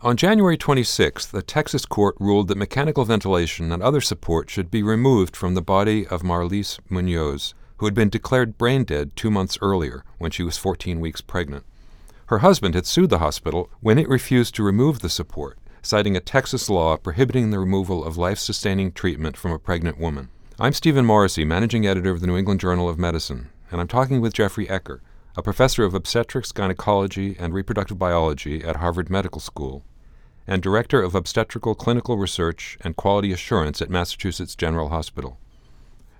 On January 26th, the Texas court ruled that mechanical ventilation and other support should be removed from the body of Marlise Munoz, who had been declared brain dead two months earlier when she was 14 weeks pregnant. Her husband had sued the hospital when it refused to remove the support, citing a Texas law prohibiting the removal of life sustaining treatment from a pregnant woman. I'm Stephen Morrissey, managing editor of the New England Journal of Medicine, and I'm talking with Jeffrey Ecker, a professor of obstetrics, gynecology, and reproductive biology at Harvard Medical School and Director of Obstetrical Clinical Research and Quality Assurance at Massachusetts General Hospital.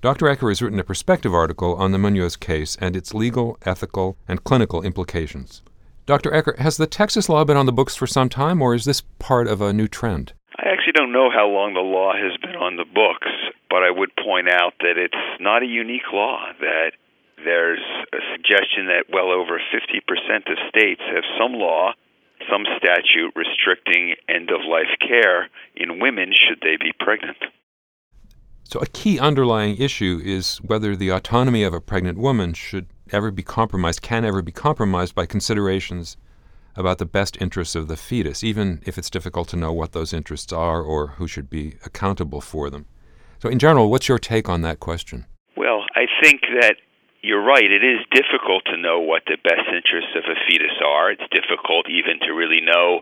Dr. Ecker has written a perspective article on the Munoz case and its legal, ethical, and clinical implications. Dr. Ecker, has the Texas law been on the books for some time, or is this part of a new trend? I actually don't know how long the law has been on the books, but I would point out that it's not a unique law, that there's a suggestion that well over 50% of states have some law some statute restricting end of life care in women should they be pregnant. So, a key underlying issue is whether the autonomy of a pregnant woman should ever be compromised, can ever be compromised by considerations about the best interests of the fetus, even if it's difficult to know what those interests are or who should be accountable for them. So, in general, what's your take on that question? Well, I think that you're right. It is difficult to know what the best interests of a fetus are. It's difficult even to really know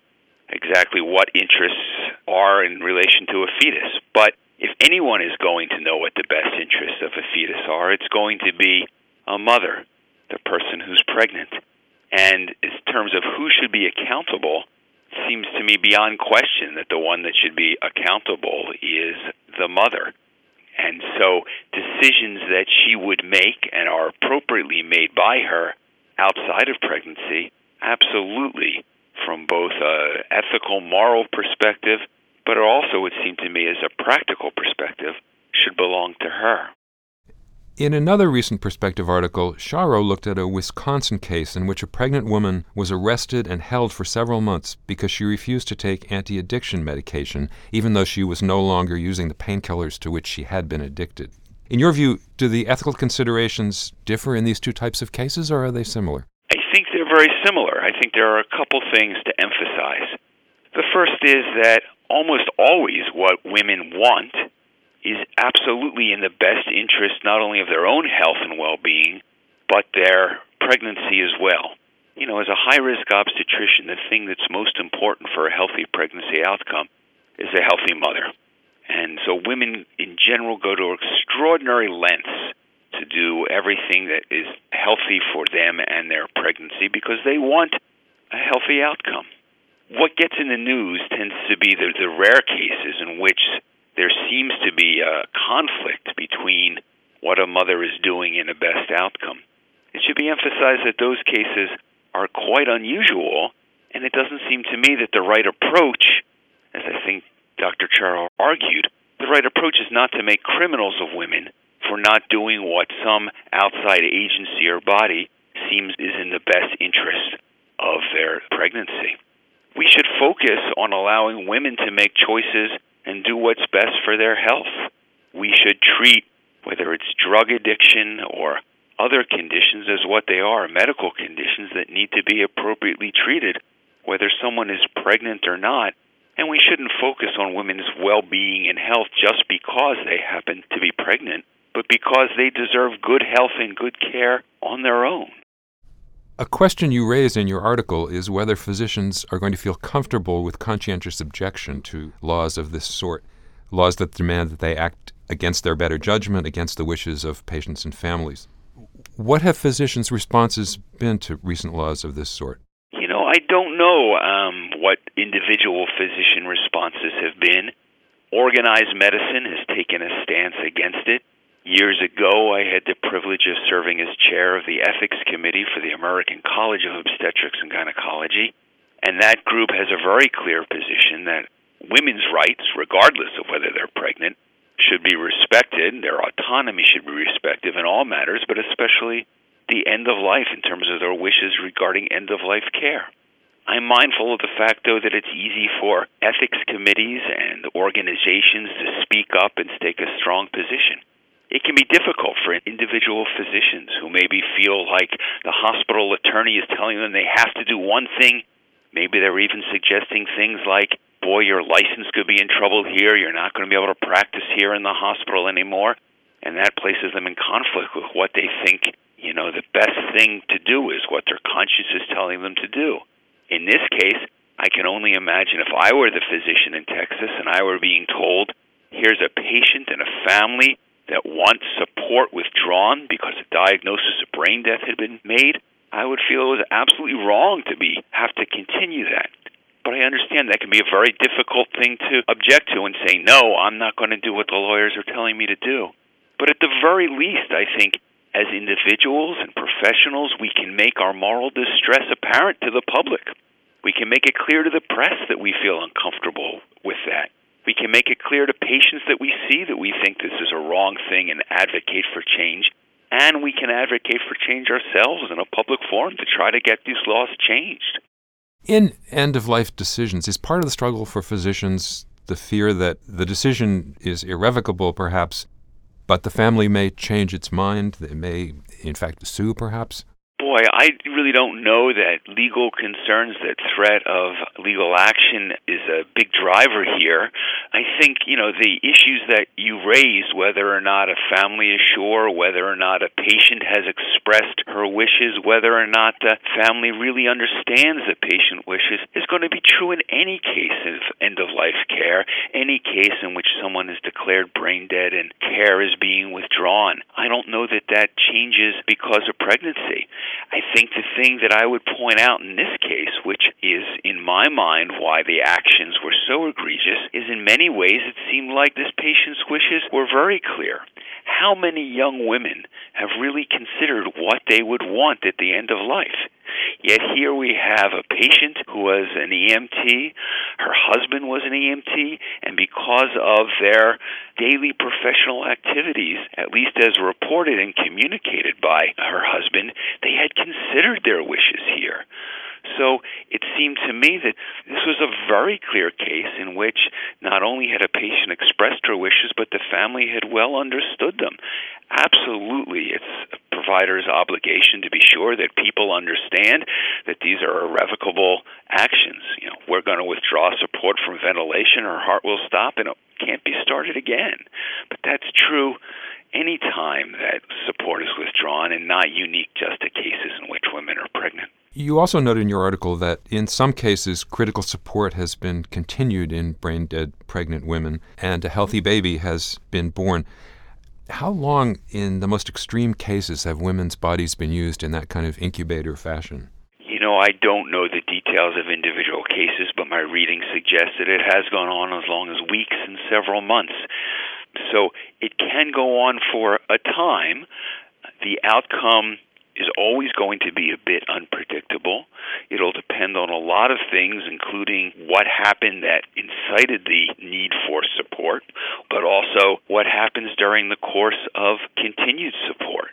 exactly what interests are in relation to a fetus. But if anyone is going to know what the best interests of a fetus are, it's going to be a mother, the person who's pregnant. And in terms of who should be accountable, seems to me beyond question that the one that should be accountable is the mother. And so decisions that she would make and are appropriately made by her outside of pregnancy, absolutely, from both a ethical, moral perspective, but also, it seemed to me, as a practical perspective, should belong to her. In another recent Perspective article, Charo looked at a Wisconsin case in which a pregnant woman was arrested and held for several months because she refused to take anti addiction medication, even though she was no longer using the painkillers to which she had been addicted. In your view, do the ethical considerations differ in these two types of cases, or are they similar? I think they're very similar. I think there are a couple things to emphasize. The first is that almost always what women want is absolutely in the best interest not only of their own health and well being, but their pregnancy as well. You know, as a high risk obstetrician, the thing that's most important for a healthy pregnancy outcome is a healthy mother. And so women in general go to extraordinary lengths to do everything that is healthy for them and their pregnancy because they want a healthy outcome. What gets in the news tends to be the, the rare cases in which there seems to be a conflict between what a mother is doing and a best outcome. It should be emphasized that those cases are quite unusual, and it doesn't seem to me that the right approach, as I think Dr. Charo argued, the right approach is not to make criminals of women for not doing what some outside agency or body seems is in the best interest of their pregnancy. We should focus on allowing women to make choices and do what's best for their health. We should treat whether it's drug addiction or other conditions as what they are medical conditions that need to be appropriately treated, whether someone is pregnant or not. And we shouldn't focus on women's well being and health just because they happen to be pregnant, but because they deserve good health and good care on their own. A question you raise in your article is whether physicians are going to feel comfortable with conscientious objection to laws of this sort, laws that demand that they act against their better judgment, against the wishes of patients and families. What have physicians' responses been to recent laws of this sort? You know, I don't know um, what individual physician responses have been. Organized medicine has taken a stance against it. Years ago, I had the privilege of serving as chair of the ethics committee for the American College of Obstetrics and Gynecology, and that group has a very clear position that women's rights, regardless of whether they're pregnant, should be respected. Their autonomy should be respected in all matters, but especially the end of life in terms of their wishes regarding end of life care. I'm mindful of the fact, though, that it's easy for ethics committees and organizations to speak up and take a strong position it can be difficult for individual physicians who maybe feel like the hospital attorney is telling them they have to do one thing Maybe they're even suggesting things like, boy, your license could be in trouble here. You're not going to be able to practice here in the hospital anymore. And that places them in conflict with what they think, you know, the best thing to do is what their conscience is telling them to do. In this case, I can only imagine if I were the physician in Texas and I were being told, here's a patient and a family that wants support withdrawn because a diagnosis of brain death had been made, I would feel it was absolutely wrong to be have to continue that. But I understand that can be a very difficult thing to object to and say, no, I'm not going to do what the lawyers are telling me to do. But at the very least, I think as individuals and professionals, we can make our moral distress apparent to the public. We can make it clear to the press that we feel uncomfortable with that. We can make it clear to patients that we see that we think this is a wrong thing and advocate for change and we can advocate for change ourselves in a public forum to try to get these laws changed. In end of life decisions, is part of the struggle for physicians the fear that the decision is irrevocable, perhaps, but the family may change its mind? They may, in fact, sue, perhaps? Boy, I really don't know that legal concerns, that threat of legal action is a big driver here. I think, you know, the issues that you raised, whether or not a family is sure, whether or not a patient has expressed her wishes, whether or not the family really understands the patient wishes, is going to be true in any case of end of life care, any case in which someone is declared brain dead and care is being withdrawn. I don't know that that changes because of pregnancy. I think the thing that I would point out in this case, which is in my mind why the actions were so egregious, is in many ways it seemed like this patient's wishes were very clear. How many young women have really considered what they would want at the end of life? Yet here we have a patient who was an EMT, her husband was an EMT, and because of their daily professional activities, at least as reported and communicated by her husband, they had considered their wishes here. So it seemed to me that this was a very clear case in which not only had a patient expressed her wishes, but the family had well understood them. Absolutely, it's a provider's obligation to be sure that people understand that these are irrevocable actions. You know, we're going to withdraw support from ventilation, her heart will stop, and it can't be started again. But that's true any time that support is withdrawn and not unique just to cases in which women are pregnant. You also note in your article that in some cases, critical support has been continued in brain dead pregnant women and a healthy baby has been born. How long, in the most extreme cases, have women's bodies been used in that kind of incubator fashion? You know, I don't know the details of individual cases, but my reading suggests that it has gone on as long as weeks and several months. So it can go on for a time. The outcome is always going to be a bit unpredictable. It'll depend on a lot of things, including what happened that incited the need for support, but also what happens during the course of continued support.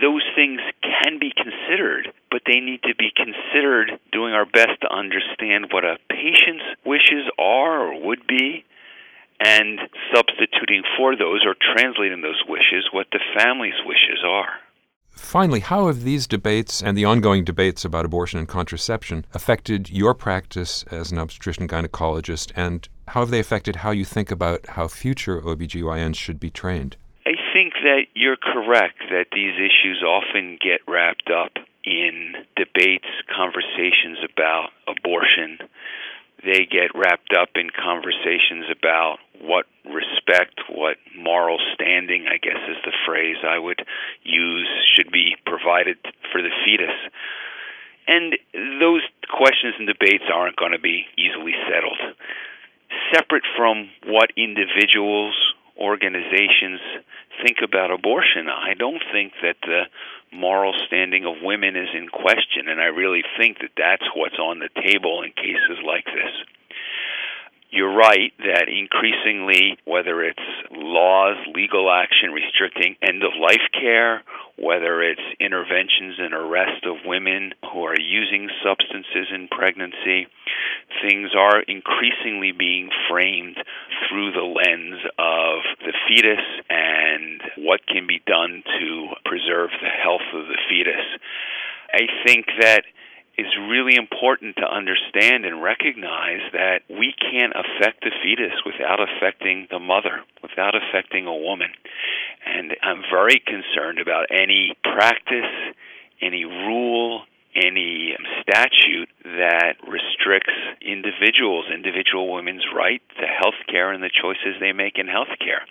Those things can be considered, but they need to be considered doing our best to understand what a patient's wishes are or would be and substituting for those or translating those wishes what the family's wishes are. Finally, how have these debates and the ongoing debates about abortion and contraception affected your practice as an obstetrician gynecologist, and how have they affected how you think about how future OBGYNs should be trained? I think that you're correct that these issues often get wrapped up in debates, conversations about abortion. They get wrapped up in conversations about what respect, what moral standing, I guess is the phrase I would use, should be provided for the fetus. And those questions and debates aren't going to be easily settled. Separate from what individuals, organizations think about abortion, I don't think that the moral standing of women is in question, and I really think that that's what's on the table in cases like this. You're right that increasingly, whether it's laws, legal action restricting end of life care, whether it's interventions and arrest of women who are using substances in pregnancy, things are increasingly being framed through the lens of the fetus and what can be done to preserve the health of the fetus. I think that is really important to understand and recognize that we can't affect the fetus without affecting the mother, without affecting a woman. And I'm very concerned about any practice, any rule, any statute that restricts individuals, individual women's right to health care and the choices they make in health care.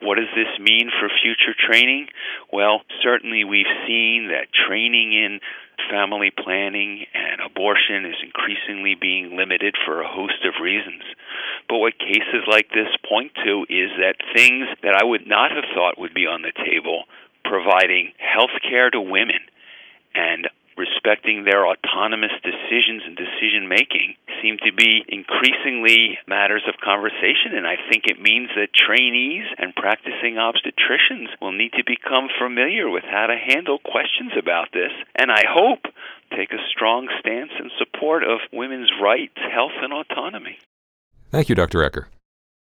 What does this mean for future training? Well, certainly we've seen that training in family planning and abortion is increasingly being limited for a host of reasons. But what cases like this point to is that things that I would not have thought would be on the table, providing health care to women and respecting their autonomous decisions and decision making seem to be increasingly matters of conversation and I think it means that trainees and practicing obstetricians will need to become familiar with how to handle questions about this and I hope take a strong stance in support of women's rights, health and autonomy. Thank you, Dr. Ecker.